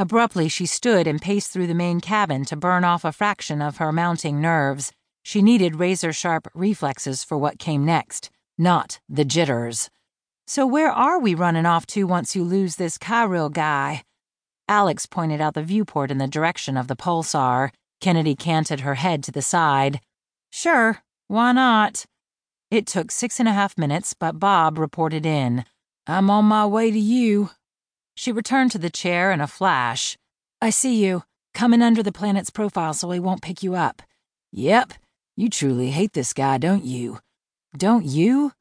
Abruptly, she stood and paced through the main cabin to burn off a fraction of her mounting nerves. She needed razor sharp reflexes for what came next, not the jitters. So, where are we running off to once you lose this Kyril guy? Alex pointed out the viewport in the direction of the pulsar. Kennedy canted her head to the side. Sure, why not? It took six and a half minutes, but Bob reported in. I'm on my way to you. She returned to the chair in a flash. I see you, coming under the planet's profile so he won't pick you up. Yep, you truly hate this guy, don't you? Don't you?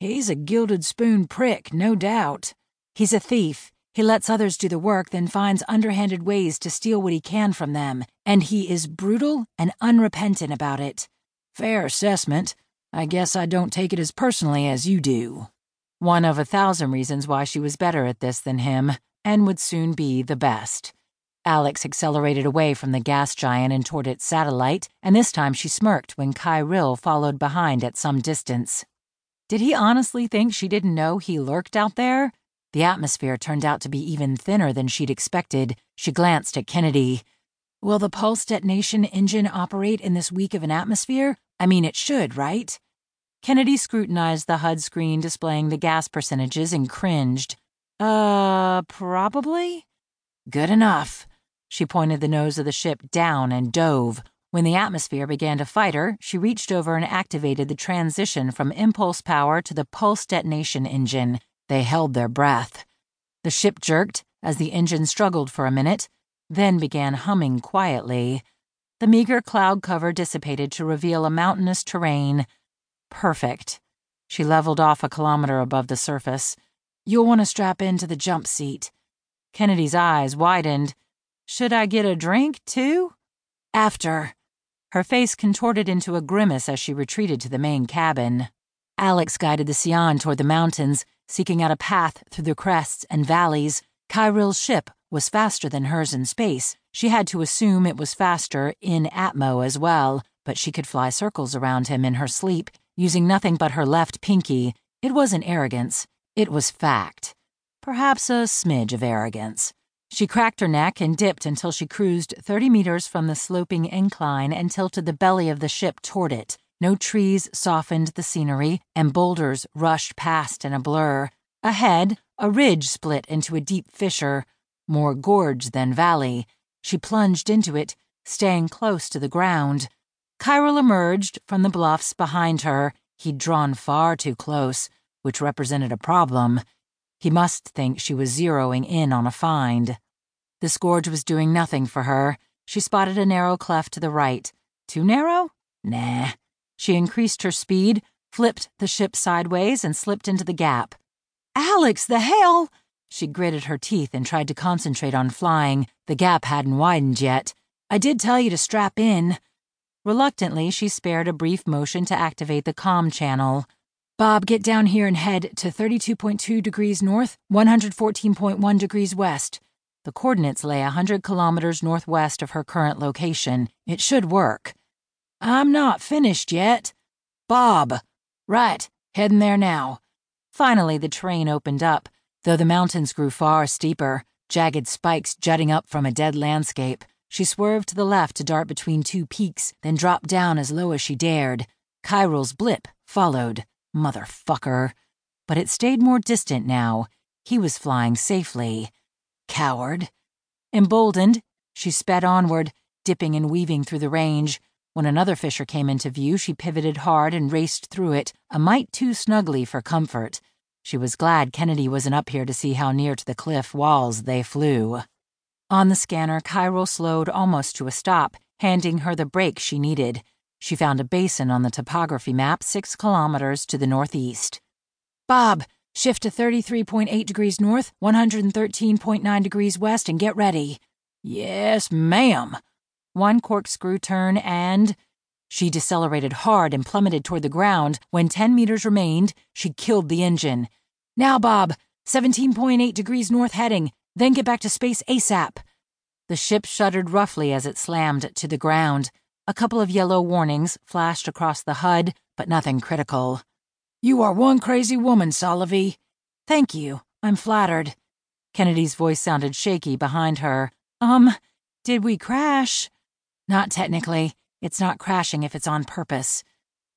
He's a gilded spoon prick, no doubt. He's a thief. He lets others do the work, then finds underhanded ways to steal what he can from them, and he is brutal and unrepentant about it. Fair assessment. I guess I don't take it as personally as you do. One of a thousand reasons why she was better at this than him, and would soon be the best. Alex accelerated away from the gas giant and toward its satellite, and this time she smirked when Kyril followed behind at some distance. Did he honestly think she didn't know he lurked out there? The atmosphere turned out to be even thinner than she'd expected. She glanced at Kennedy. Will the pulse detonation engine operate in this weak of an atmosphere? I mean, it should, right? Kennedy scrutinized the HUD screen displaying the gas percentages and cringed. Uh, probably? Good enough. She pointed the nose of the ship down and dove. When the atmosphere began to fight her, she reached over and activated the transition from impulse power to the pulse detonation engine. They held their breath. The ship jerked as the engine struggled for a minute, then began humming quietly. The meager cloud cover dissipated to reveal a mountainous terrain. Perfect. She leveled off a kilometer above the surface. You'll want to strap into the jump seat. Kennedy's eyes widened. Should I get a drink, too? After. Her face contorted into a grimace as she retreated to the main cabin. Alex guided the Siyane toward the mountains, seeking out a path through the crests and valleys. Kyril's ship was faster than hers in space. She had to assume it was faster in Atmo as well, but she could fly circles around him in her sleep, using nothing but her left pinky. It wasn't arrogance, it was fact. Perhaps a smidge of arrogance. She cracked her neck and dipped until she cruised 30 meters from the sloping incline and tilted the belly of the ship toward it. No trees softened the scenery, and boulders rushed past in a blur. Ahead, a ridge split into a deep fissure, more gorge than valley. She plunged into it, staying close to the ground. Kyril emerged from the bluffs behind her. He'd drawn far too close, which represented a problem. He must think she was zeroing in on a find. The gorge was doing nothing for her. She spotted a narrow cleft to the right. Too narrow? Nah. She increased her speed, flipped the ship sideways, and slipped into the gap. Alex, the hell! She gritted her teeth and tried to concentrate on flying. The gap hadn't widened yet. I did tell you to strap in. Reluctantly, she spared a brief motion to activate the comm channel. Bob, get down here and head to 32.2 degrees north, 114.1 degrees west. The coordinates lay a hundred kilometers northwest of her current location. It should work. I'm not finished yet. Bob. Right, heading there now. Finally, the terrain opened up, though the mountains grew far steeper, jagged spikes jutting up from a dead landscape. She swerved to the left to dart between two peaks, then dropped down as low as she dared. Kyril's blip followed. Motherfucker. But it stayed more distant now. He was flying safely. Coward. Emboldened, she sped onward, dipping and weaving through the range. When another fissure came into view, she pivoted hard and raced through it, a mite too snugly for comfort. She was glad Kennedy wasn't up here to see how near to the cliff walls they flew. On the scanner, Kyril slowed almost to a stop, handing her the break she needed. She found a basin on the topography map six kilometers to the northeast. Bob, Shift to 33.8 degrees north, 113.9 degrees west, and get ready. Yes, ma'am. One corkscrew turn and. She decelerated hard and plummeted toward the ground. When 10 meters remained, she killed the engine. Now, Bob, 17.8 degrees north heading, then get back to space ASAP. The ship shuddered roughly as it slammed to the ground. A couple of yellow warnings flashed across the HUD, but nothing critical. You are one crazy woman, Solovy. Thank you. I'm flattered. Kennedy's voice sounded shaky behind her. Um, did we crash? Not technically. It's not crashing if it's on purpose.